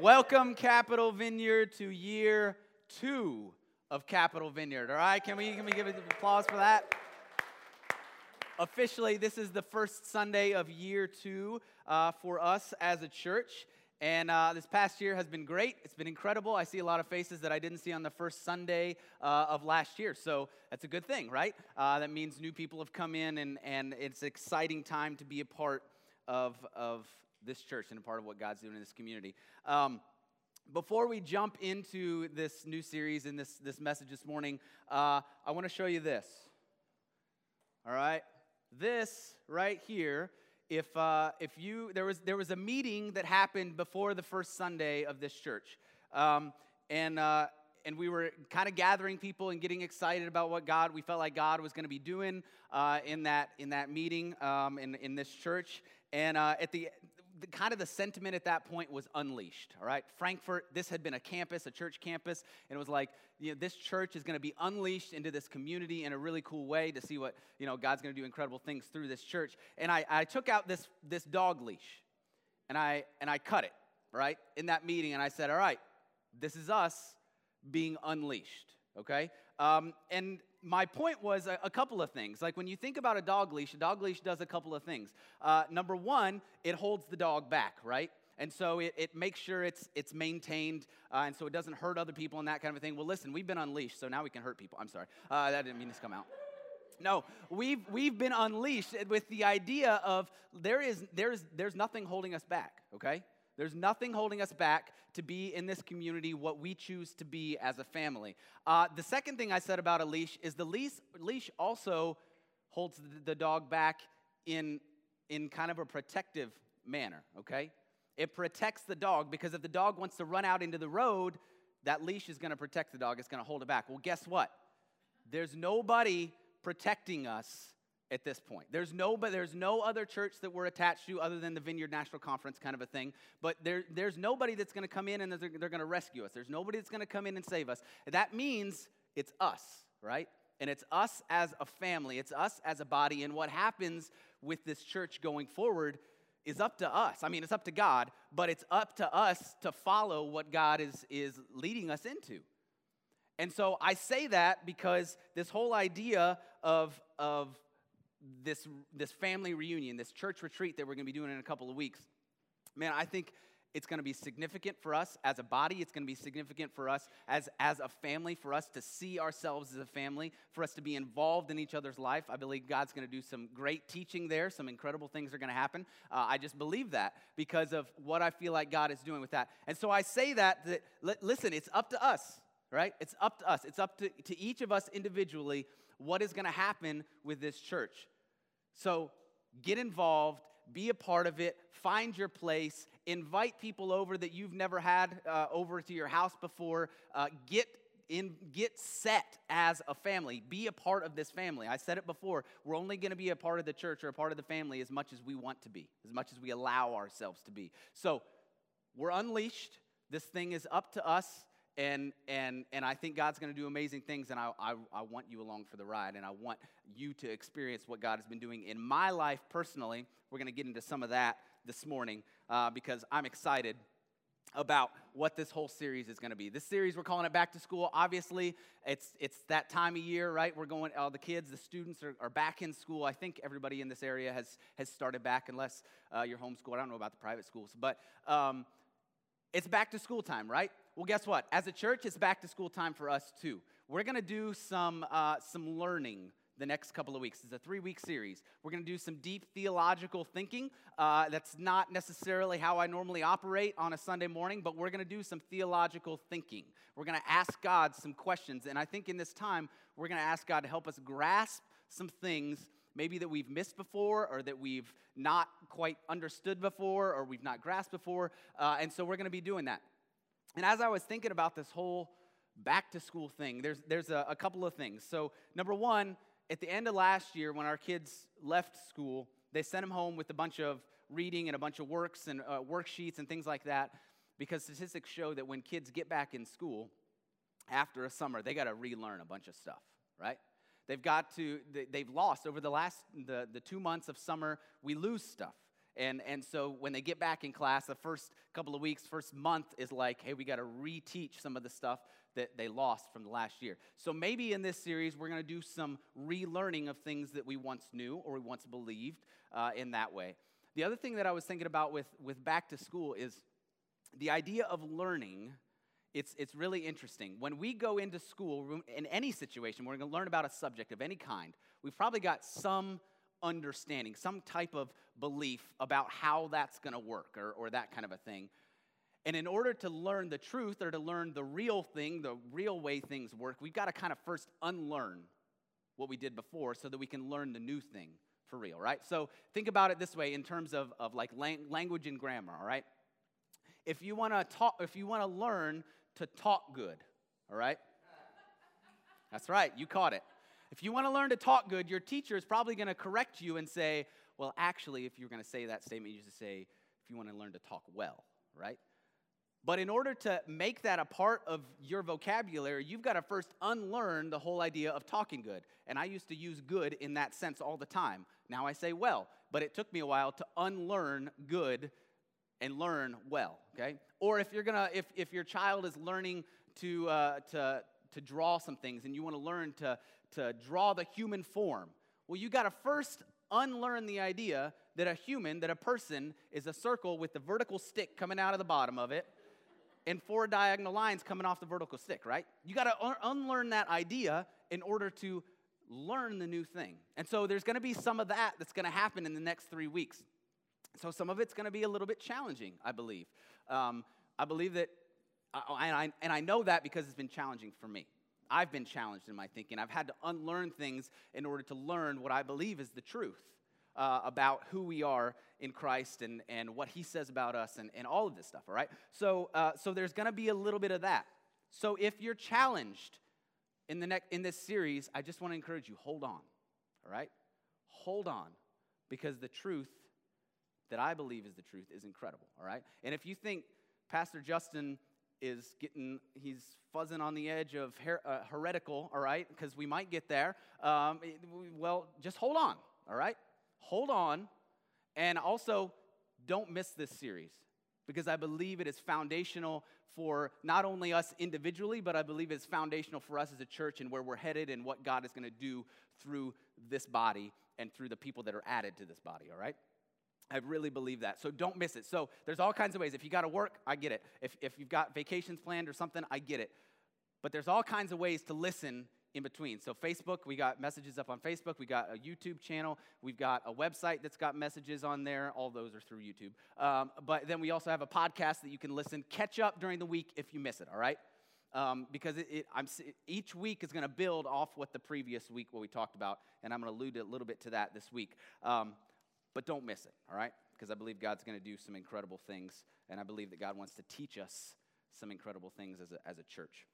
Welcome, Capital Vineyard, to year two of Capital Vineyard. All right, can we, can we give an applause for that? Officially, this is the first Sunday of year two uh, for us as a church. And uh, this past year has been great. It's been incredible. I see a lot of faces that I didn't see on the first Sunday uh, of last year. So that's a good thing, right? Uh, that means new people have come in, and, and it's an exciting time to be a part of, of this church and a part of what God's doing in this community. Um, before we jump into this new series and this, this message this morning, uh, I want to show you this. All right? This right here, if, uh, if you, there was, there was a meeting that happened before the first Sunday of this church. Um, and, uh, and we were kind of gathering people and getting excited about what God, we felt like God was going to be doing uh, in, that, in that meeting um, in, in this church. And uh, at the, the, kind of the sentiment at that point was unleashed, all right? Frankfort, this had been a campus, a church campus, and it was like, you know, this church is going to be unleashed into this community in a really cool way to see what, you know, God's going to do incredible things through this church. And I, I took out this, this dog leash and I, and I cut it, right, in that meeting, and I said, all right, this is us being unleashed, okay? Um, and my point was a, a, couple of things. Like when you think about a dog leash, a dog leash does a couple of things. Uh, number one, it holds the dog back, right? And so it, it makes sure it's, it's maintained uh, and so it doesn't hurt other people and that kind of thing. Well, listen, we've been unleashed, so now we can hurt people. I'm sorry. Uh, that didn't mean to come out. No, we've, we've been unleashed with the idea of there is, there's, there's nothing holding us back, okay? There's nothing holding us back to be in this community what we choose to be as a family. Uh, the second thing I said about a leash is the leash, leash also holds the, dog back in, in kind of a protective manner, okay? It protects the dog because if the dog wants to run out into the road, that leash is going to protect the dog. It's going to hold it back. Well, guess what? There's nobody protecting us at this point. There's no, but there's no other church that we're attached to other than the Vineyard National Conference kind of a thing. But there, there's nobody that's going to come in and they're, they're going to rescue us. There's nobody that's going to come in and save us. That means it's us, right? And it's us as a family. It's us as a body. And what happens with this church going forward is up to us. I mean, it's up to God, but it's up to us to follow what God is, is leading us into. And so I say that because this whole idea of, of this, this family reunion, this church retreat that we're going to be doing in a couple of weeks, man, I think it's going to be significant for us as a body. It's going to be significant for us as, as a family, for us to see ourselves as a family, for us to be involved in each other's life. I believe God's going to do some great teaching there. Some incredible things are going to happen. Uh, I just believe that because of what I feel like God is doing with that. And so I say that, that listen, it's up to us, right? It's up to us. It's up to, to each of us individually what is going to happen with this church. So get involved, be a part of it, find your place, invite people over that you've never had uh, over to your house before. Uh, get in, get set as a family. Be a part of this family. I said it before. We're only going to be a part of the church or a part of the family as much as we want to be, as much as we allow ourselves to be. So we're unleashed. This thing is up to us and and and I think God's going to do amazing things, and I, I, I want you along for the ride, and I want you to experience what God has been doing in my life personally. We're going to get into some of that this morning uh, because I'm excited about what this whole series is going to be. This series we're calling it Back to School. Obviously, it's it's that time of year, right? We're going. All the kids, the students are, are back in school. I think everybody in this area has has started back, unless uh, you're homeschooled. I don't know about the private schools, but. Um, it's back to school time, right? Well, guess what? As a church, it's back to school time for us too. We're going to do some, uh, some learning the next couple of weeks. It's a three week series. We're going to do some deep theological thinking. Uh, that's not necessarily how I normally operate on a Sunday morning, but we're going to do some theological thinking. We're going to ask God some questions. And I think in this time, we're going to ask God to help us grasp some things maybe that we've missed before or that we've not quite understood before or we've not grasped before. Uh, and so we're going to be doing that. And as I was thinking about this whole back to school thing, there's, there's a, a couple of things. So, number one, at the end of last year, when our kids left school, they sent them home with a bunch of reading and a bunch of works and uh, worksheets and things like that because statistics show that when kids get back in school after a summer, they got to relearn a bunch of stuff, right? They've got to, they've lost over the last, the, the two months of summer, we lose stuff. And, and so when they get back in class, the first couple of weeks, first month is like, hey, we got to reteach some of the stuff that they lost from the last year. So maybe in this series, we're going to do some relearning of things that we once knew or we once believed uh, in that way. The other thing that I was thinking about with, with back to school is the idea of learning. It's, it's really interesting. When we go into school, in any situation, we're going to learn about a subject of any kind, we've probably got some understanding, some type of belief about how that's going to work or, or that kind of a thing. And in order to learn the truth or to learn the real thing, the real way things work, we've got to kind of first unlearn what we did before so that we can learn the new thing for real, right? So think about it this way in terms of, of like lang- language and grammar, all right? If you want to talk, if you want to learn to talk good, all right? That's right, you caught it. If you want to learn to talk good, your teacher is probably going to correct you and say, well, actually, if you're going to say that statement, you just say, if you want to learn to talk well, right? But in order to make that a part of your vocabulary, you've got to first unlearn the whole idea of talking good. And I used to use good in that sense all the time. Now I say well, but it took me a while to unlearn good and learn well, okay? Or if you're gonna, if, if your child is learning to, uh, to, to draw some things and you wanna learn to, to draw the human form, well, you gotta first unlearn the idea that a human, that a person is a circle with the vertical stick coming out of the bottom of it and four diagonal lines coming off the vertical stick, right? You got to un- unlearn that idea in order to learn the new thing. And so there's going to be some of that that's going to happen in the next three weeks. So some of it's going to be a little bit challenging, I believe. Um, I believe that, and, I, and I know that because it's been challenging for me. I've been challenged in my thinking. I've had to unlearn things in order to learn what I believe is the truth uh, about who we are in Christ and, and what he says about us and, and all of this stuff, all right? So, uh, so there's going to be a little bit of that. So if you're challenged in, the next, in this series, I just want to encourage you hold on, all right? Hold on because the truth that I believe is the truth is incredible, all right? And if you think Pastor Justin is getting, he's fuzzing on the edge of her, uh, heretical, all right, because we might get there, um, well, just hold on, all right? hold on, and also don't miss this series because I believe it is foundational for not only us individually, but I believe it's foundational for us as a church and where we're headed and what God is going to do through this body and through the people that are added to this body, all right? I really believe that. So don't miss it. So there's all kinds of ways. If you got to work, I get it. If, if you've got vacations planned or something, I get it. But there's all kinds of ways to listen in between. So, Facebook, we got messages up on Facebook. We got a YouTube channel. We've got a website that's got messages on there. All those are through YouTube. Um, but then we also have a podcast that you can listen, catch up during the week if you miss it, all right? Um, because it, it, each week is going to build off what the previous week, what we talked about. And I'm going to allude a little bit to that this week. Um, but don't miss it, all right? Because I believe God's going to do some incredible things. And I believe that God wants to teach us some incredible things as a, as a church.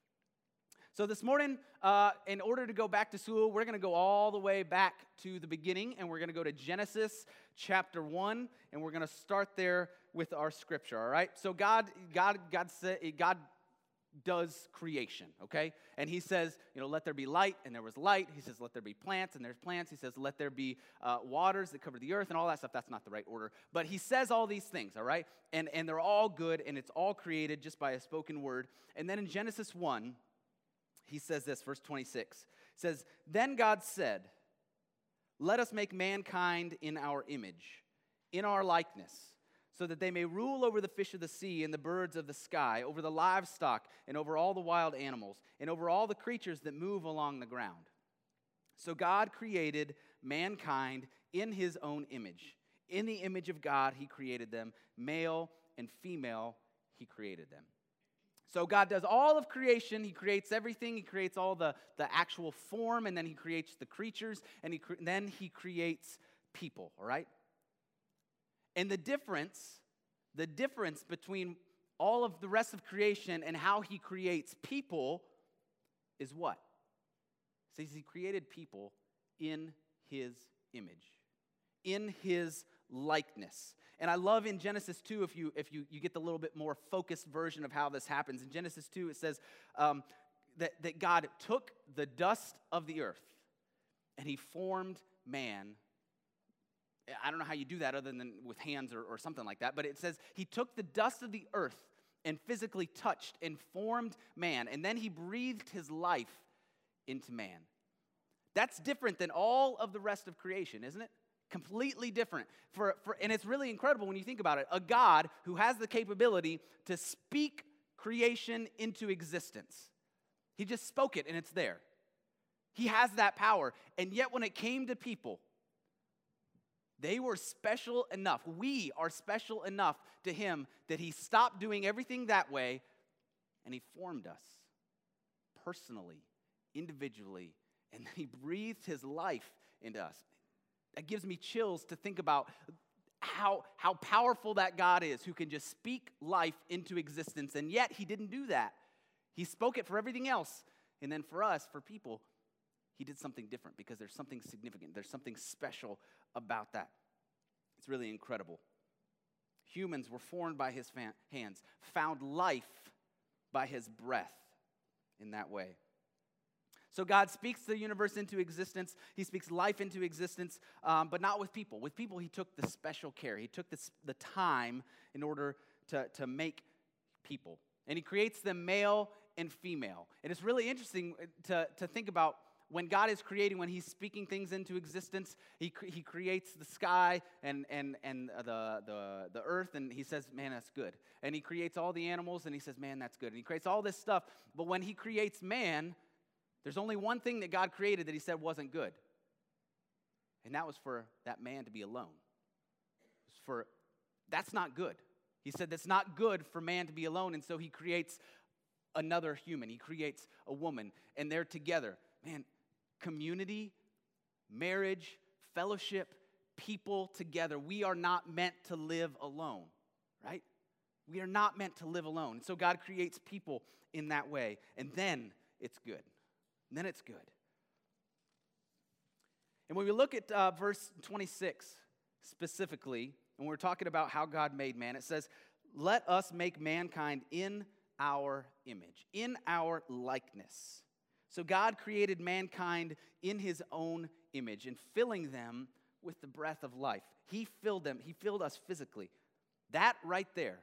So, this morning, uh, in order to go back to school, we're going to go all the way back to the beginning and we're going to go to Genesis chapter 1 and we're going to start there with our scripture, all right? So, God, God, God, said, God does creation, okay? And he says, you know, let there be light, and there was light. He says, let there be plants, and there's plants. He says, let there be uh, waters that cover the earth, and all that stuff. That's not the right order. But he says all these things, all right? And, and they're all good, and it's all created just by a spoken word. And then in Genesis 1, he says this, verse 26 says, Then God said, Let us make mankind in our image, in our likeness, so that they may rule over the fish of the sea and the birds of the sky, over the livestock and over all the wild animals, and over all the creatures that move along the ground. So God created mankind in his own image. In the image of God, he created them, male and female, he created them. So God does all of creation. He creates everything. He creates all the, the actual form, and then he creates the creatures, and, he, and then he creates people, all right? And the difference, the difference between all of the rest of creation and how he creates people is what? Says he created people in his image, in his likeness. And I love in Genesis 2, if you, if you, you get the little bit more focused version of how this happens. In Genesis 2, it says um, that, that God took the dust of the earth and he formed man I don't know how you do that other than with hands or, or something like that, but it says he took the dust of the earth and physically touched and formed man, and then he breathed his life into man. That's different than all of the rest of creation, isn't it? Completely different. For, for, and it's really incredible when you think about it. A God who has the capability to speak creation into existence. He just spoke it and it's there. He has that power. And yet, when it came to people, they were special enough. We are special enough to him that he stopped doing everything that way and he formed us personally, individually, and he breathed his life into us. That gives me chills to think about how, how powerful that God is who can just speak life into existence. And yet he didn't do that. He spoke it for everything else. And then for us, for people, he did something different because there's something significant, there's something special about that. It's really incredible. Humans were formed by his hands, found life by his breath in that way. So God speaks the universe into existence. He speaks life into existence, um, but not with people. With people, He took the special care. He took this, the time in order to, to make people. And He creates them male and female. And it's really interesting to, to think about when God is creating, when He's speaking things into existence, He, he creates the sky and, and, and uh, the, the, the earth, and He says, Man, that's good. And He creates all the animals, and He says, Man, that's good. And He creates all this stuff. But when He creates man, there's only one thing that God created that He said wasn't good, and that was for that man to be alone. for that's not good. He said that's not good for man to be alone, and so He creates another human. He creates a woman, and they're together. Man, community, marriage, fellowship, people together. We are not meant to live alone, right? We are not meant to live alone. So God creates people in that way, and then it's good. And then it's good. And when we look at uh, verse 26 specifically, and we're talking about how God made man, it says, Let us make mankind in our image, in our likeness. So God created mankind in his own image and filling them with the breath of life. He filled them, he filled us physically. That right there,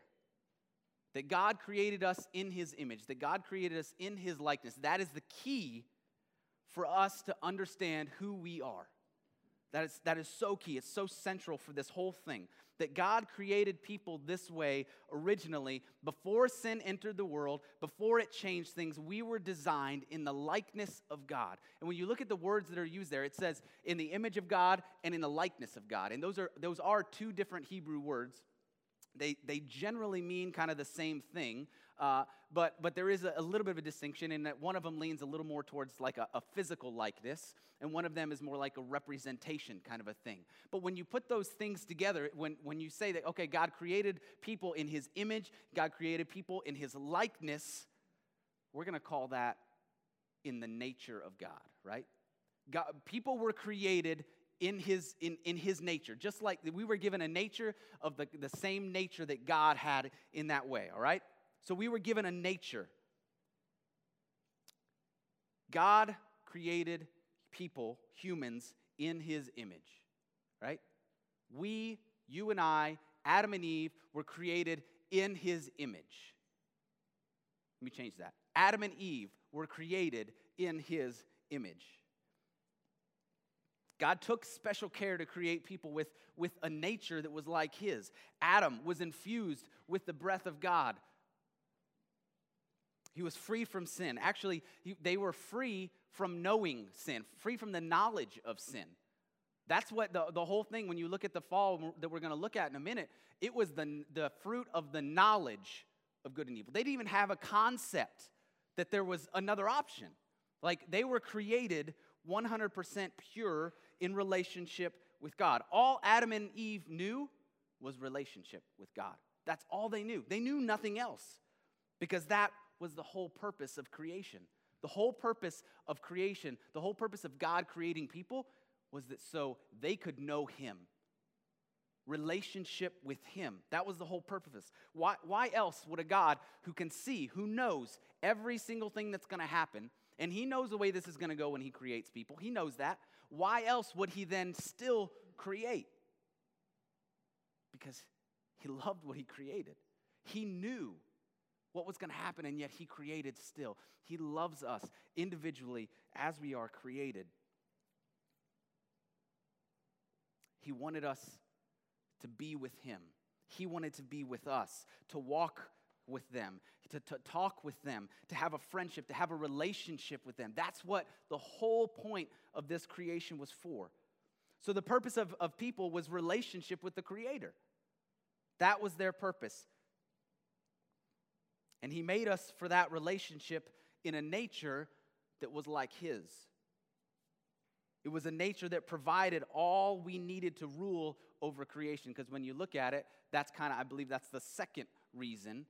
that God created us in his image, that God created us in his likeness, that is the key for us to understand who we are. That is, that is so key. It's so central for this whole thing. That God created people this way originally. Before sin entered the world, before it changed things, we were designed in the likeness of God. And when you look at the words that are used there, it says in the image of God and in the likeness of God. And those are, those are two different Hebrew words. They, they generally mean kind of the same thing, uh, but, but there is a, a, little bit of a distinction in that one of them leans a little more towards like a, a physical likeness, and one of them is more like a representation kind of a thing. But when you put those things together, when, when you say that, okay, God created people in his image, God created people in his likeness, we're going to call that in the nature of God, right? God, people were created in his, in, in his nature, just like we were given a nature of the, the same nature that God had in that way, all right? So we were given a nature. God created people, humans, in his image, right? We, you and I, Adam and Eve, were created in his image. Let me change that. Adam and Eve were created in his image. God took special care to create people with, with a nature that was like his. Adam was infused with the breath of God. He was free from sin. Actually, he, they were free from knowing sin, free from the knowledge of sin. That's what the, the whole thing, when you look at the fall that we're going to look at in a minute, it was the, the fruit of the knowledge of good and evil. They didn't even have a concept that there was another option. Like they were created 100% pure in relationship with God. All Adam and Eve knew was relationship with God. That's all they knew. They knew nothing else because that was the whole purpose of creation. The whole purpose of creation, the whole purpose of God creating people was that so they could know Him. Relationship with Him. That was the whole purpose. Why, why else would a God who can see, who knows every single thing that's going to happen, and He knows the way this is going to go when He creates people, He knows that. Why else would He then still create? Because he loved what he created. He knew what was going to happen, and yet he created still. He loves us individually as we are created. He wanted us to be with him. He wanted to be with us, to walk with them, to, to talk with them, to have a friendship, to have a relationship with them. That's what the whole point of this creation was for. So, the purpose of, of people was relationship with the Creator. That was their purpose. And He made us for that relationship in a nature that was like His. It was a nature that provided all we needed to rule over creation. Because when you look at it, that's kind of, I believe that's the second reason,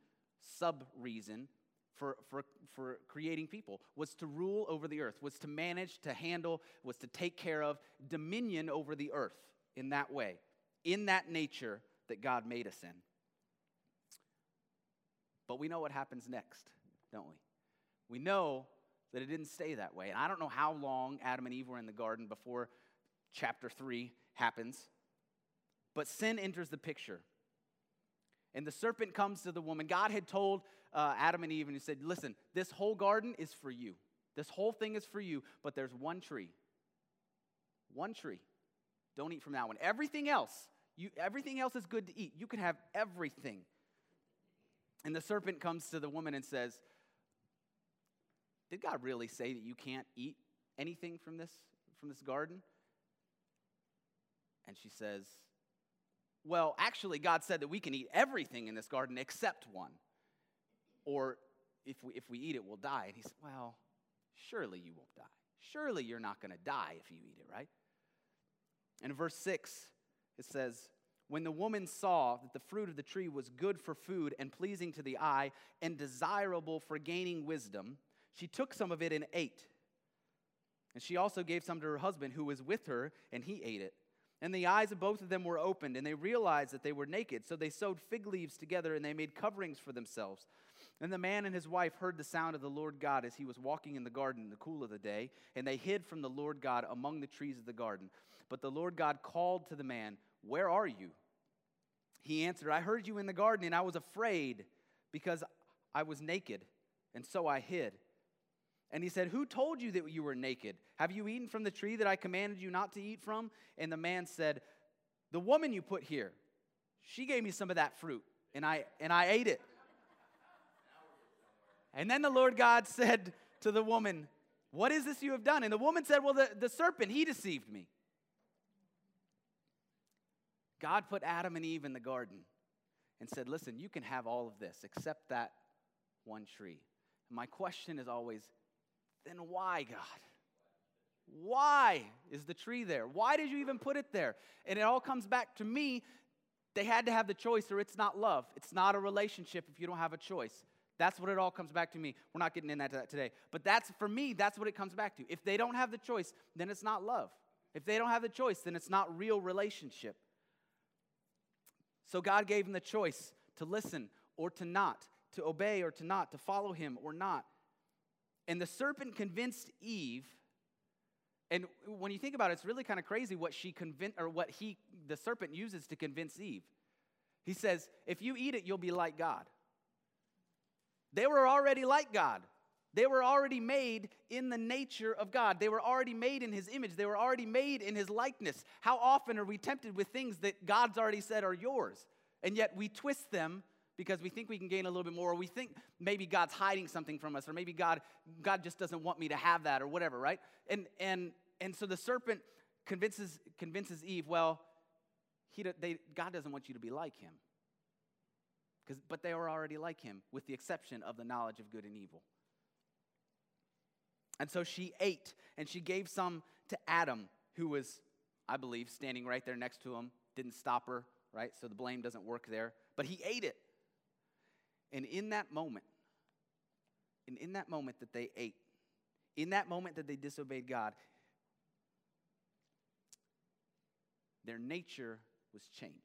sub reason for, for, for creating people was to rule over the earth, was to manage, to handle, was to take care of dominion over the earth in that way, in that nature that God made us in. But we know what happens next, don't we? We know that it didn't stay that way. And I don't know how long Adam and Eve were in the garden before chapter 3 happens. But sin enters the picture. And the serpent comes to the woman. God had told uh, Adam and Eve, and he said, Listen, this whole garden is for you. This whole thing is for you, but there's one tree. One tree. Don't eat from that one. Everything else, you, everything else is good to eat. You can have everything. And the serpent comes to the woman and says, Did God really say that you can't eat anything from this, from this garden? And she says, well, actually, God said that we can eat everything in this garden except one. Or if we, if we eat it, we'll die. And he said, Well, surely you won't die. Surely you're not going to die if you eat it, right? And in verse 6, it says, When the woman saw that the fruit of the tree was good for food and pleasing to the eye and desirable for gaining wisdom, she took some of it and ate. And she also gave some to her husband who was with her, and he ate it. And the eyes of both of them were opened, and they realized that they were naked. So they sewed fig leaves together, and they made coverings for themselves. And the man and his wife heard the sound of the Lord God as he was walking in the garden in the cool of the day, and they hid from the Lord God among the trees of the garden. But the Lord God called to the man, Where are you? He answered, I heard you in the garden, and I was afraid because I was naked, and so I hid. And he said, Who told you that you were naked? Have you eaten from the tree that I commanded you not to eat from? And the man said, The woman you put here, she gave me some of that fruit, and I, and I ate it. And then the Lord God said to the woman, What is this you have done? And the woman said, Well, the, the serpent, he deceived me. God put Adam and Eve in the garden and said, Listen, you can have all of this except that one tree. And my question is always, then why, God? Why is the tree there? Why did you even put it there? And it all comes back to me. They had to have the choice, or it's not love. It's not a relationship if you don't have a choice. That's what it all comes back to me. We're not getting into that today. But that's for me, that's what it comes back to. If they don't have the choice, then it's not love. If they don't have the choice, then it's not real relationship. So God gave him the choice to listen or to not, to obey or to not, to follow him or not. And the serpent convinced Eve. And when you think about it, it's really kind of crazy what she convinced, or what he, the serpent uses to convince Eve. He says, if you eat it, you'll be like God. They were already like God. They were already made in the nature of God. They were already made in His image. They were already made in His likeness. How often are we tempted with things that God's already said are yours? And yet we twist them because we think we can gain a little bit more, or we think maybe God's hiding something from us, or maybe God, God just doesn't want me to have that, or whatever, right? And, and, and so the serpent convinces, convinces Eve, well, he, they, God doesn't want you to be like him. But they were already like him, with the exception of the knowledge of good and evil. And so she ate, and she gave some to Adam, who was, I believe, standing right there next to him, didn't stop her, right? So the blame doesn't work there. But he ate it. And in that moment, and in that moment that they ate, in that moment that they disobeyed God, their nature was changed.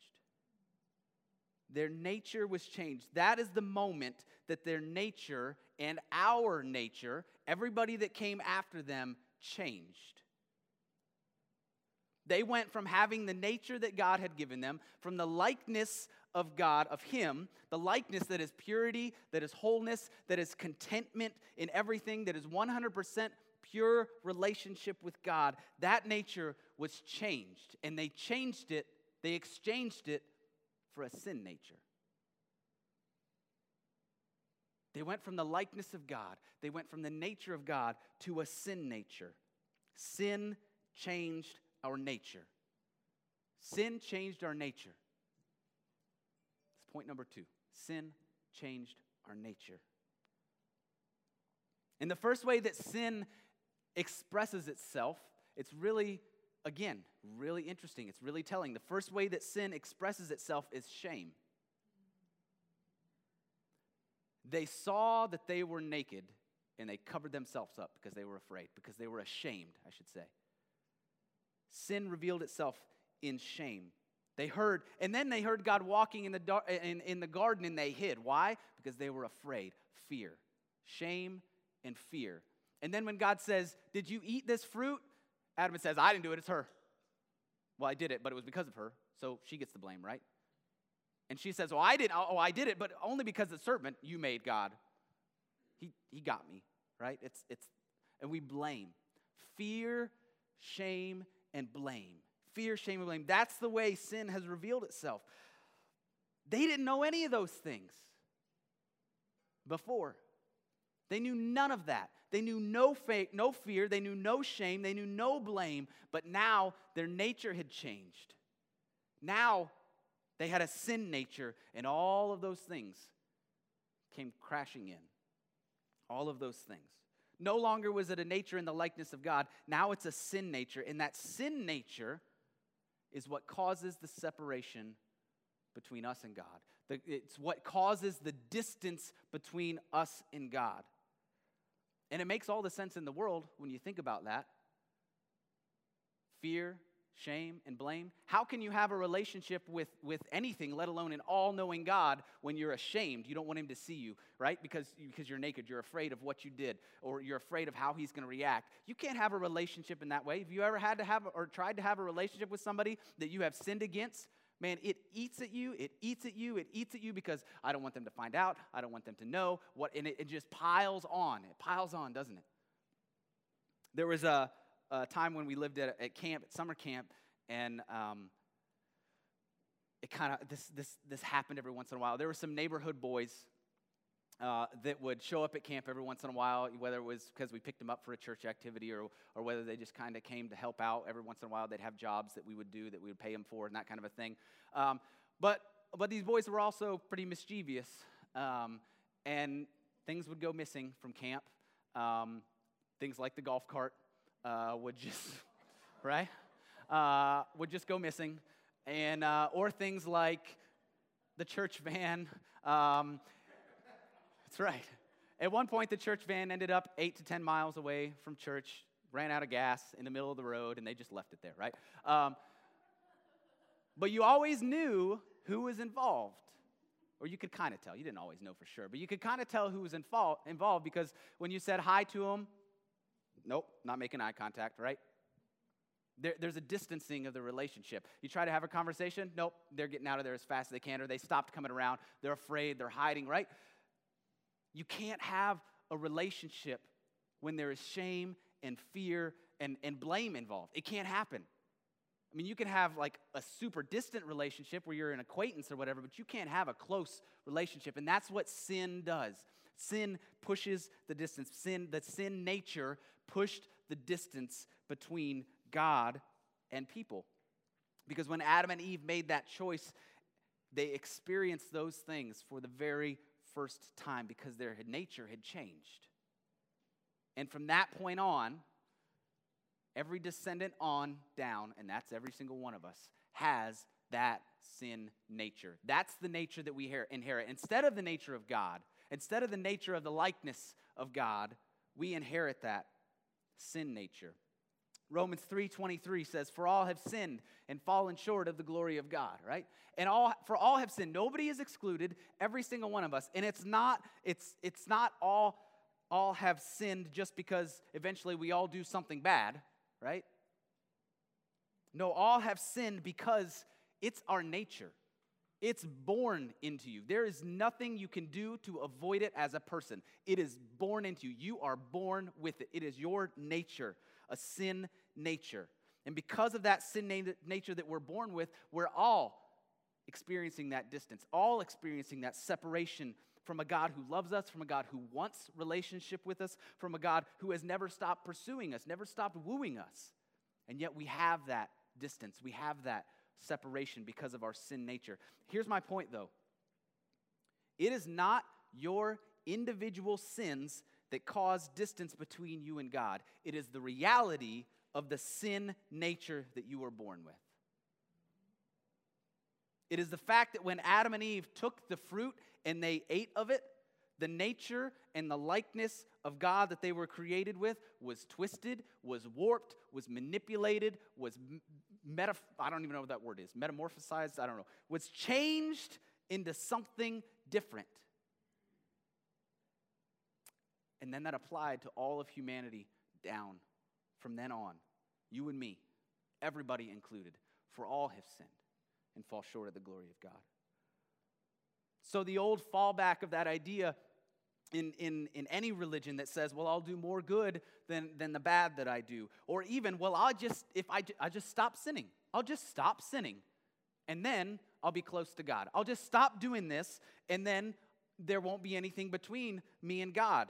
Their nature was changed. That is the moment that their nature and our nature, everybody that came after them, changed. They went from having the nature that God had given them, from the likeness of God, of Him, the likeness that is purity, that is wholeness, that is contentment in everything, that is 100% pure relationship with God. That nature was changed, and they changed it, they exchanged it for a sin nature. They went from the likeness of God, they went from the nature of God to a sin nature. Sin changed our nature. Sin changed our nature. That's point number two. Sin changed our nature. And the first way that sin expresses itself, it's really, again, really interesting. It's really telling. The first way that sin expresses itself is shame. They saw that they were naked and they covered themselves up because they were afraid, because they were ashamed, I should say. Sin revealed itself in shame. They heard, and then they heard God walking in the, dar- in, in the garden and they hid. Why? Because they were afraid. Fear. Shame and fear. And then when God says, Did you eat this fruit? Adam says, I didn't do it, it's her. Well, I did it, but it was because of her, so she gets the blame, right? And she says, Oh, I did oh, I did it, but only because the serpent you made God. He, he got me, right? It's it's and we blame. Fear, shame, and blame. Fear, shame, and blame. That's the way sin has revealed itself. They didn't know any of those things before. They knew none of that. They knew no fake, no fear, they knew no shame, they knew no blame, but now their nature had changed. Now they had a sin nature, and all of those things came crashing in. All of those things. No longer was it a nature in the likeness of God. Now it's a sin nature. And that sin nature is what causes the separation between us and God. It's what causes the distance between us and God. And it makes all the sense in the world when you think about that. Fear, shame, and blame. How can you have a relationship with, with anything, let alone an all knowing God, when you're ashamed? You don't want Him to see you, right? Because, because you're naked. You're afraid of what you did, or you're afraid of how He's going to react. You can't have a relationship in that way. Have you ever had to have or tried to have a relationship with somebody that you have sinned against? Man, it eats at you, it eats at you, it eats at you because I don't want them to find out, I don't want them to know what, and it, it just piles on. It piles on, doesn't it? There was a, a time when we lived at, at camp, at summer camp, and um, it kind of this this this happened every once in a while. There were some neighborhood boys uh, that would show up at camp every once in a while, whether it was because we picked them up for a church activity or, or whether they just kind of came to help out every once in a while. They'd have jobs that we would do that we would pay them for and that kind of a thing. Um, but, but these boys were also pretty mischievous, um, and things would go missing from camp. Um, things like the golf cart uh, would just, right? Uh, would just go missing. And, uh, or things like the church van. Um, that's right. At one point, the church van ended up eight to 10 miles away from church, ran out of gas in the middle of the road, and they just left it there, right? Um, but you always knew who was involved. Or you could kind of tell. You didn't always know for sure, but you could kind of tell who was involved because when you said hi to them, nope, not making eye contact, right? There, there's a distancing of the relationship. You try to have a conversation, nope, they're getting out of there as fast as they can, or they stopped coming around. They're afraid, they're hiding, right? You can't have a relationship when there is shame and fear and, and blame involved. It can't happen. I mean, you can have like a super distant relationship where you're an acquaintance or whatever, but you can't have a close relationship. And that's what sin does. Sin pushes the distance. Sin, the sin nature pushed the distance between God and people. Because when Adam and Eve made that choice, they experienced those things for the very first time because their nature had changed. And from that point on, every descendant on down, and that's every single one of us, has that sin nature. That's the nature that we inherit. Instead of the nature of God, instead of the nature of the likeness of God, we inherit that sin nature. Romans 3:23 says for all have sinned and fallen short of the glory of God, right? And all for all have sinned. Nobody is excluded, every single one of us. And it's not it's it's not all all have sinned just because eventually we all do something bad, right? No, all have sinned because it's our nature. It's born into you. There is nothing you can do to avoid it as a person. It is born into you. You are born with it. It is your nature, a sin nature. And because of that sin nature that we're born with, we're all experiencing that distance, all experiencing that separation from a God who loves us, from a God who wants relationship with us, from a God who has never stopped pursuing us, never stopped wooing us. And yet we have that distance. We have that separation because of our sin nature. Here's my point though it is not your individual sins that cause distance between you and God, it is the reality of the sin nature that you were born with. It is the fact that when Adam and Eve took the fruit and they ate of it, the nature and the likeness of God that they were created with was twisted, was warped, was manipulated, was meta I don't even know what that word is. Metamorphosized, I don't know. Was changed into something different. And then that applied to all of humanity down from then on. You and me, everybody included, for all have sinned and fall short of the glory of God. So the old fallback of that idea in, in, in any religion that says, well, I'll do more good than, than the bad that I do. Or even, well, I'll just, if I, I just stop sinning, I'll just stop sinning. And then I'll be close to God. I'll just stop doing this, and then there won't be anything between me and God.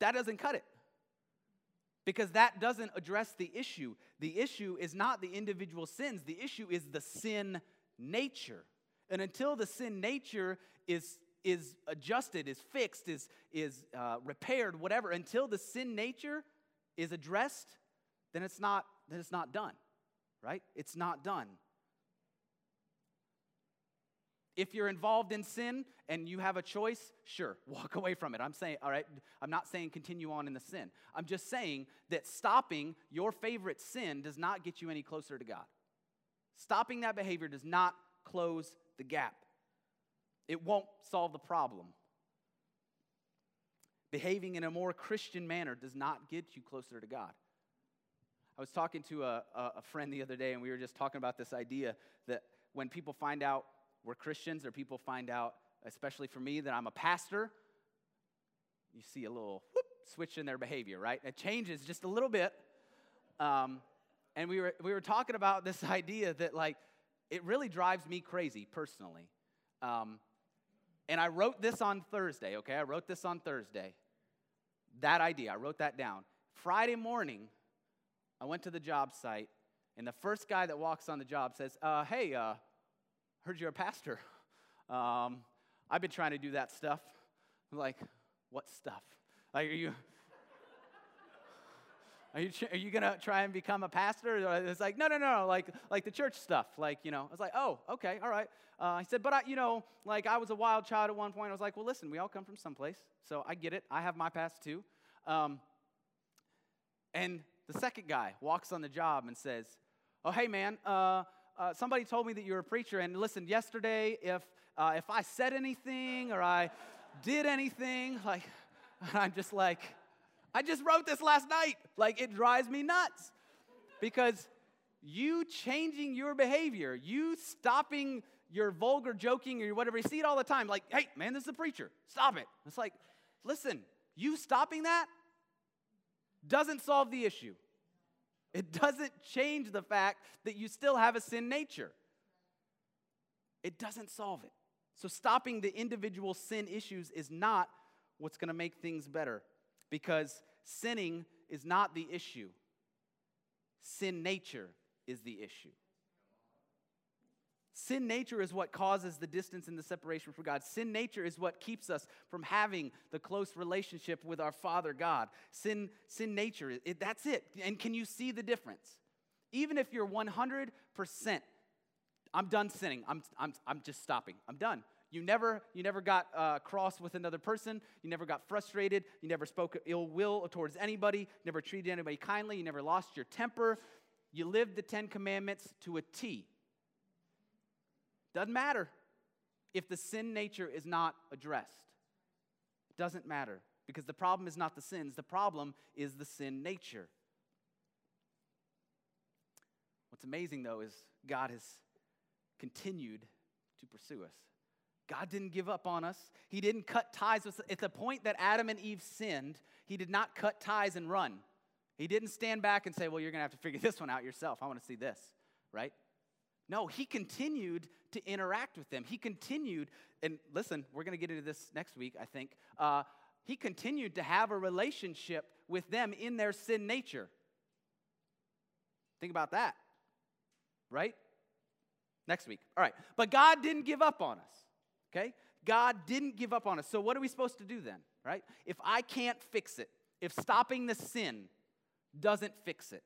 That doesn't cut it. Because that doesn't address the issue. The issue is not the individual sins, the issue is the sin nature. And until the sin nature is, is adjusted, is fixed, is, is uh, repaired, whatever, until the sin nature is addressed, then it's not, then it's not done, right? It's not done. If you're involved in sin and you have a choice, sure, walk away from it. I'm saying, all right, I'm not saying continue on in the sin. I'm just saying that stopping your favorite sin does not get you any closer to God. Stopping that behavior does not close the gap, it won't solve the problem. Behaving in a more Christian manner does not get you closer to God. I was talking to a, a friend the other day, and we were just talking about this idea that when people find out we're Christians or people find out, especially for me, that I'm a pastor, you see a little whoop, switch in their behavior, right? It changes just a little bit. Um, and we were, we were talking about this idea that, like, it really drives me crazy personally. Um, and I wrote this on Thursday, okay? I wrote this on Thursday. That idea, I wrote that down. Friday morning, I went to the job site, and the first guy that walks on the job says, uh, Hey, uh, heard you're a pastor. Um, I've been trying to do that stuff. I'm like, What stuff? Like, are you. Are you, are you gonna try and become a pastor? It's like, no, no, no, like, like the church stuff. Like, you know, I was like, oh, okay, all right. Uh, he said, but I, you know, like I was a wild child at one point. I was like, well, listen, we all come from someplace, so I get it. I have my past too. Um, and the second guy walks on the job and says, oh, hey, man, uh, uh, somebody told me that you're a preacher, and listen, yesterday, if uh, if I said anything or I did anything, like, I'm just like I just wrote this last night. Like, it drives me nuts because you changing your behavior, you stopping your vulgar joking or whatever, you see it all the time. Like, hey, man, this is a preacher. Stop it. It's like, listen, you stopping that doesn't solve the issue. It doesn't change the fact that you still have a sin nature. It doesn't solve it. So, stopping the individual sin issues is not what's going to make things better because sinning is not the issue, sin nature is the issue. Sin nature is what causes the distance and the separation from God. Sin nature is what keeps us from having the close relationship with our Father God. Sin, sin nature, it, that's it. And can you see the difference? Even if you're 100%, I'm done sinning, I'm, I'm, I'm just stopping, I'm done. You never, you never got uh, cross with another person. You never got frustrated. You never spoke ill will towards anybody. You never treated anybody kindly. You never lost your temper. You lived the Ten Commandments to a T. Doesn't matter if the sin nature is not addressed. It doesn't matter because the problem is not the sins, the problem is the sin nature. What's amazing, though, is God has continued to pursue us. God didn't give up on us. He didn't cut ties At the point that Adam and Eve sinned, He did not cut ties and run. He didn't stand back and say, Well, you're going to have to figure this one out yourself. I want to see this, right? No, He continued to interact with them. He continued, and listen, we're going to get into this next week, I think. Uh, he continued to have a relationship with them in their sin nature. Think about that, right? Next week. All right. But God didn't give up on us, okay? God didn't give up on us. So, what are we supposed to do then, right? If I can't fix it, if stopping the sin doesn't fix it,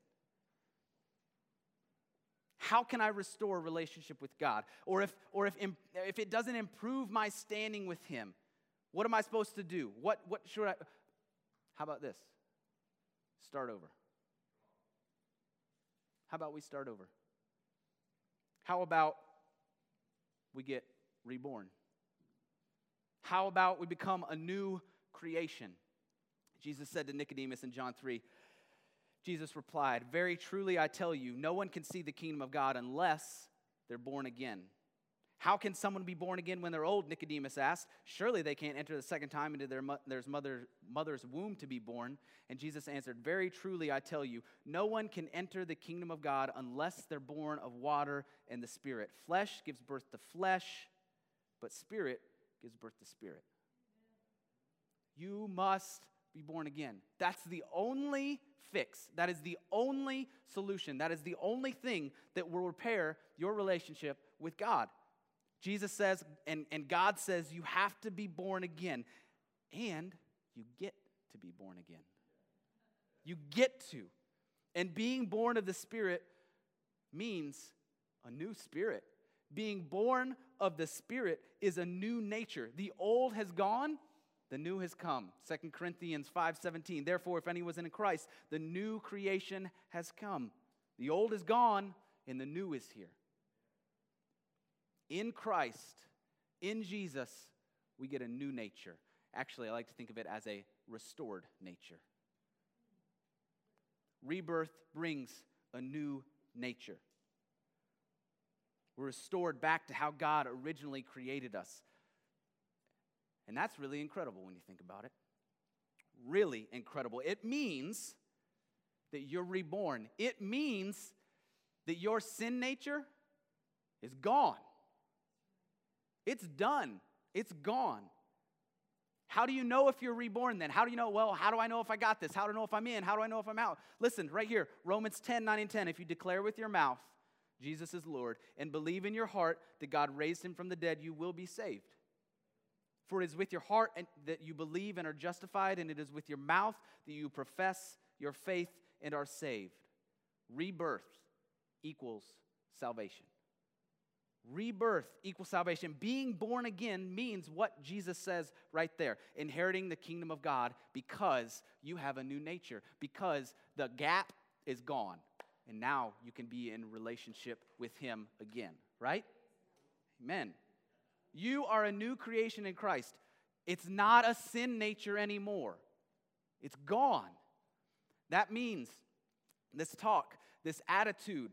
how can I restore a relationship with God? Or if, or if, if it doesn't improve my standing with Him, what am I supposed to do? What, what should I? How about this? Start over. How about we start over? How about we get reborn? How about we become a new creation? Jesus said to Nicodemus in John 3, Jesus replied, Very truly I tell you, no one can see the kingdom of God unless they're born again. How can someone be born again when they're old? Nicodemus asked. Surely they can't enter the second time into their, their mother, mother's womb to be born. And Jesus answered, Very truly, I tell you, no one can enter the kingdom of God unless they're born of water and the Spirit. Flesh gives birth to flesh, but Spirit gives birth to spirit. You must be born again. That's the only fix. That is the only solution. That is the only thing that will repair your relationship with God. Jesus says, and, and God says, you have to be born again. And you get to be born again. You get to. And being born of the Spirit means a new spirit. Being born of the Spirit is a new nature. The old has gone, the new has come. 2 Corinthians 5:17. Therefore, if any was in Christ, the new creation has come. The old is gone, and the new is here in Christ, in Jesus, we get a new nature. Actually, I like to think of it as a restored nature. Rebirth brings a new nature. We're restored back to how God originally created us. And that's really incredible when you think about it. Really incredible. It means that you're reborn, it means that your sin nature is gone. It's done, it's gone. How do you know if you're reborn then? How do you know, well, how do I know if I got this? How do I know if I'm in? How do I know if I'm out? Listen, right here, Romans 10, 9 and 10. If you declare with your mouth Jesus is Lord and believe in your heart that God raised him from the dead, you will be saved. For it is with your heart that you believe and are justified, and it is with your mouth that you profess your faith and are saved. Rebirth equals salvation. Rebirth equals salvation. Being born again means what Jesus says right there inheriting the kingdom of God because you have a new nature, because the gap is gone. And now you can be in relationship with Him again, right? Amen. You are a new creation in Christ. It's not a sin nature anymore, it's gone. That means this talk, this attitude,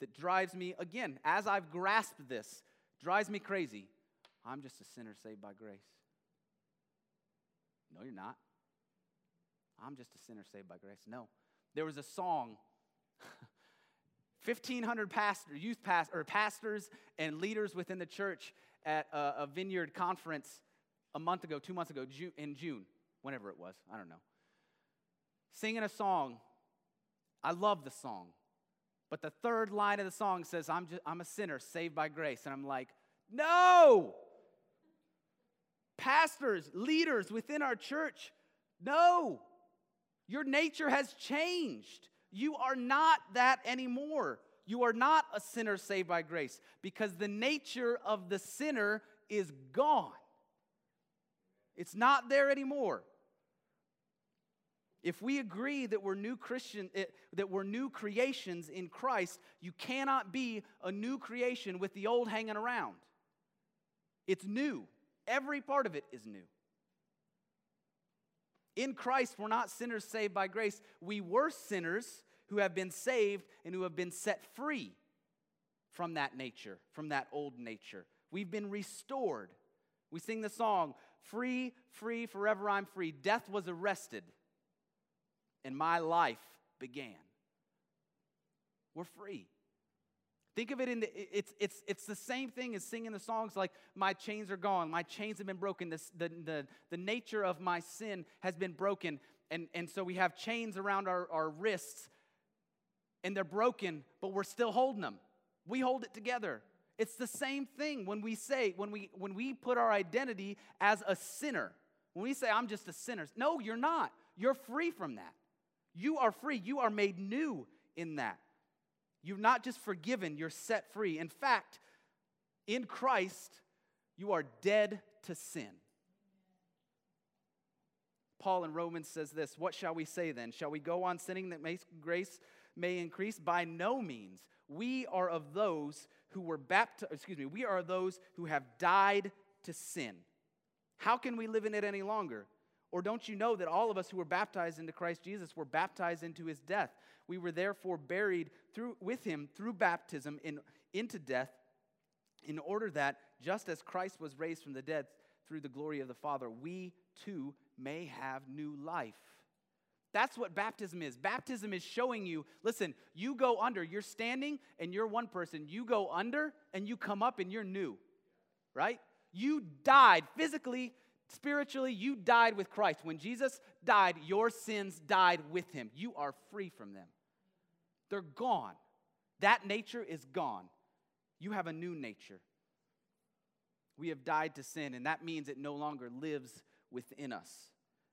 that drives me, again, as I've grasped this, drives me crazy. I'm just a sinner saved by grace. No, you're not. I'm just a sinner saved by grace. No. There was a song 1,500 pastors, youth pastors, or pastors and leaders within the church at a, a, vineyard conference a month ago, two months ago, in June, whenever it was, I don't know, singing a song. I love the song. But the third line of the song says, I'm, just, I'm a sinner saved by grace. And I'm like, no! Pastors, leaders within our church, no! Your nature has changed. You are not that anymore. You are not a sinner saved by grace because the nature of the sinner is gone. It's not there anymore. If we agree that we're new Christian, eh, that we're new creations in Christ, you cannot be a new creation with the old hanging around. It's new. Every part of it is new. In Christ, we're not sinners saved by grace. We were sinners who have been saved and who have been set free from that nature, from that old nature. We've been restored. We sing the song, Free, free, forever I'm free. Death was arrested, and my life began. We're free. Think of it in the, it's, it's, it's the same thing as singing the songs like, My chains are gone, my chains have been broken, the, the, the nature of my sin has been broken. And, and so we have chains around our, our wrists, and they're broken, but we're still holding them. We hold it together. It's the same thing when we say, when we, when we put our identity as a sinner. When we say, I'm just a sinner. No, you're not. You're free from that. You are free. You are made new in that. You're not just forgiven, you're set free. In fact, in Christ, you are dead to sin. Paul in Romans says this What shall we say then? Shall we go on sinning that grace may increase? By no means. We are of those who were baptized, excuse me, we are those who have died to sin. How can we live in it any longer? Or don't you know that all of us who were baptized into Christ Jesus were baptized into his death? We were therefore buried through, with him through baptism in, into death, in order that, just as Christ was raised from the dead through the glory of the Father, we too may have new life. That's what baptism is. Baptism is showing you listen, you go under, you're standing and you're one person. You go under and you come up and you're new, right? You died physically, Spiritually, you died with Christ. When Jesus died, your sins died with him. You are free from them. They're gone. That nature is gone. You have a new nature. We have died to sin, and that means it no longer lives within us.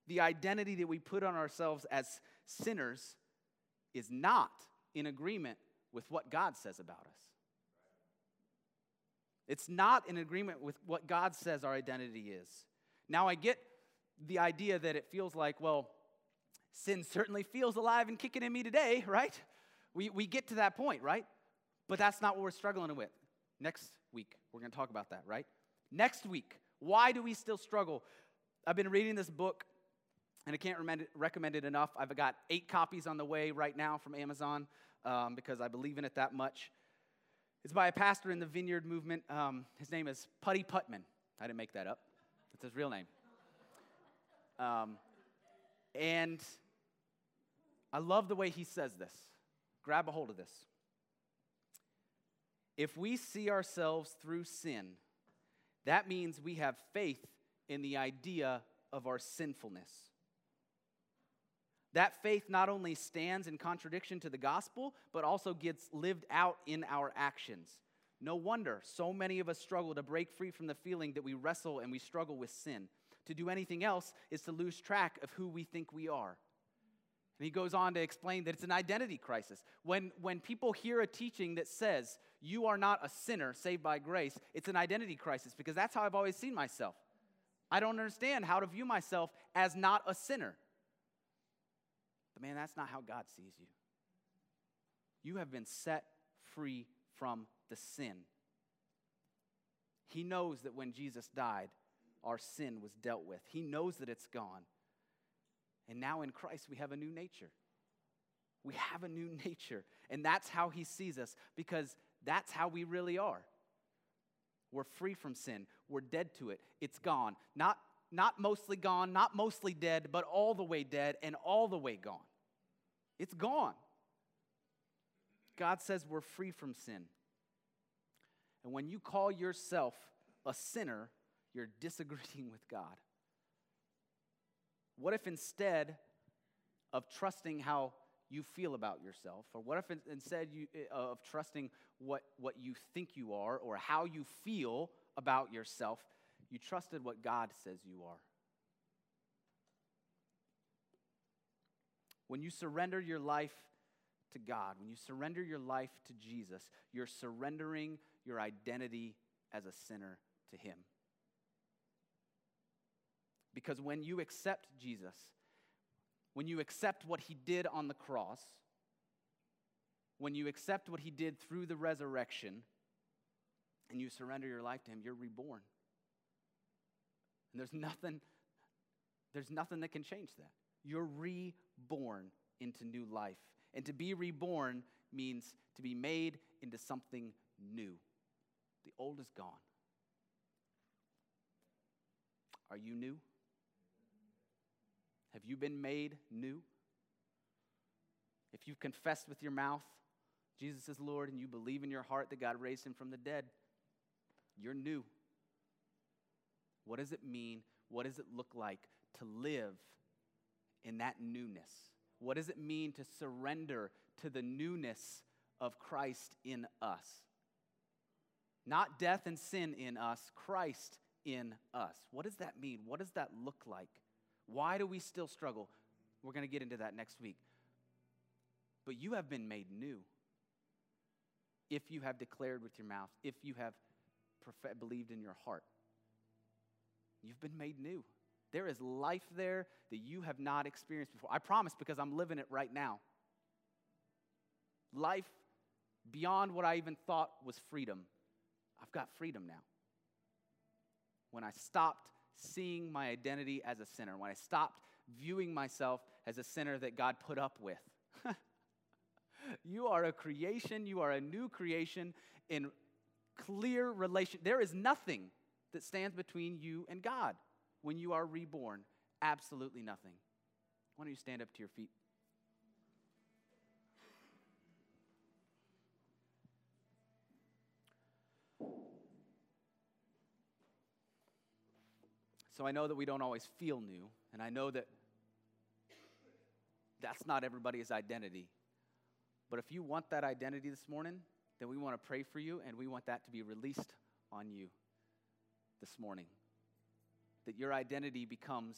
The identity that we put on ourselves as sinners is not in agreement with what God says about us. It's not in agreement with what God says our identity is. Now, I get the idea that it feels like, well, sin certainly feels alive and kicking in me today, right? We, we get to that point, right? But that's not what we're struggling with. Next week, we're going to talk about that, right? Next week, why do we still struggle? I've been reading this book, and I can't recommend it enough. I've got eight copies on the way right now from Amazon um, because I believe in it that much. It's by a pastor in the Vineyard Movement. Um, his name is Putty Putman. I didn't make that up. That's his real name. Um, and I love the way he says this. Grab a hold of this. If we see ourselves through sin, that means we have faith in the idea of our sinfulness. That faith not only stands in contradiction to the gospel, but also gets lived out in our actions. No wonder so many of us struggle to break free from the feeling that we wrestle and we struggle with sin. To do anything else is to lose track of who we think we are. And he goes on to explain that it's an identity crisis. When, when people hear a teaching that says, you are not a sinner saved by grace, it's an identity crisis because that's how I've always seen myself. I don't understand how to view myself as not a sinner. But man, that's not how God sees you. You have been set free from the sin. He knows that when Jesus died, our sin was dealt with. He knows that it's gone. And now in Christ, we have a new nature. We have a new nature. And that's how He sees us because that's how we really are. We're free from sin, we're dead to it. It's gone. Not, not mostly gone, not mostly dead, but all the way dead and all the way gone. It's gone. God says we're free from sin. And when you call yourself a sinner, you're disagreeing with God. What if instead of trusting how you feel about yourself, or what if instead you, uh, of trusting what, what you think you are or how you feel about yourself, you trusted what God says you are? When you surrender your life to God, when you surrender your life to Jesus, you're surrendering your identity as a sinner to Him. Because when you accept Jesus, when you accept what He did on the cross, when you accept what He did through the resurrection, and you surrender your life to Him, you're reborn. And there's nothing, there's nothing that can change that. You're reborn into new life. And to be reborn means to be made into something new. The old is gone. Are you new? Have you been made new? If you've confessed with your mouth Jesus is Lord and you believe in your heart that God raised him from the dead, you're new. What does it mean? What does it look like to live in that newness? What does it mean to surrender to the newness of Christ in us? Not death and sin in us, Christ in us. What does that mean? What does that look like? Why do we still struggle? We're going to get into that next week. But you have been made new if you have declared with your mouth, if you have prof- believed in your heart. You've been made new. There is life there that you have not experienced before. I promise because I'm living it right now. Life beyond what I even thought was freedom. I've got freedom now. When I stopped seeing my identity as a sinner, when I stopped viewing myself as a sinner that God put up with. you are a creation, you are a new creation in clear relation. There is nothing that stands between you and God when you are reborn. Absolutely nothing. Why don't you stand up to your feet? So I know that we don't always feel new, and I know that that's not everybody's identity. But if you want that identity this morning, then we want to pray for you, and we want that to be released on you this morning. That your identity becomes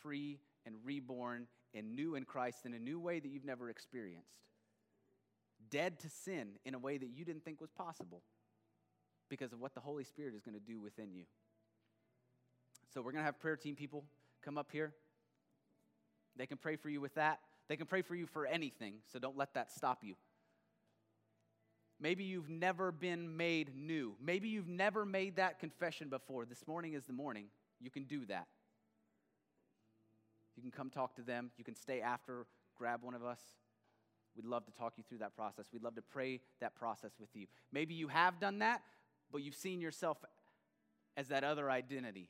free and reborn and new in Christ in a new way that you've never experienced. Dead to sin in a way that you didn't think was possible because of what the Holy Spirit is going to do within you. So we're going to have prayer team people come up here. They can pray for you with that. They can pray for you for anything, so don't let that stop you. Maybe you've never been made new. Maybe you've never made that confession before. This morning is the morning. You can do that. You can come talk to them. You can stay after, grab one of us. We'd love to talk you through that process. We'd love to pray that process with you. Maybe you have done that, but you've seen yourself as that other identity.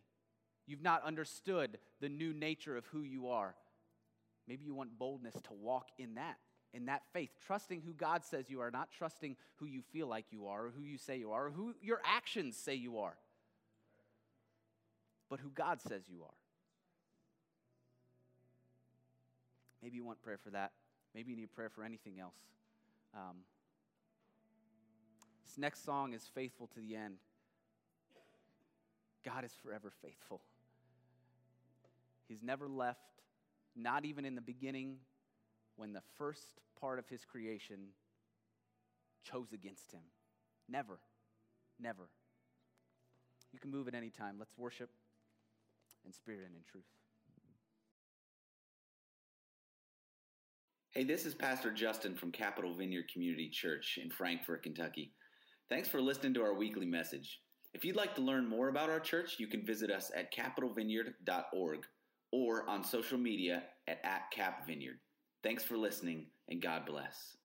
You've not understood the new nature of who you are. Maybe you want boldness to walk in that, in that faith, trusting who God says you are, not trusting who you feel like you are, or who you say you are, or who your actions say you are, but who God says you are. Maybe you want prayer for that. Maybe you need prayer for anything else. Um, this next song is Faithful to the End. God is forever faithful. He's never left, not even in the beginning when the first part of his creation chose against him. Never, never. You can move at any time. Let's worship in spirit and in truth. Hey, this is Pastor Justin from Capital Vineyard Community Church in Frankfort, Kentucky. Thanks for listening to our weekly message. If you'd like to learn more about our church, you can visit us at capitalvineyard.org or on social media at, at Cap Vineyard. Thanks for listening, and God bless.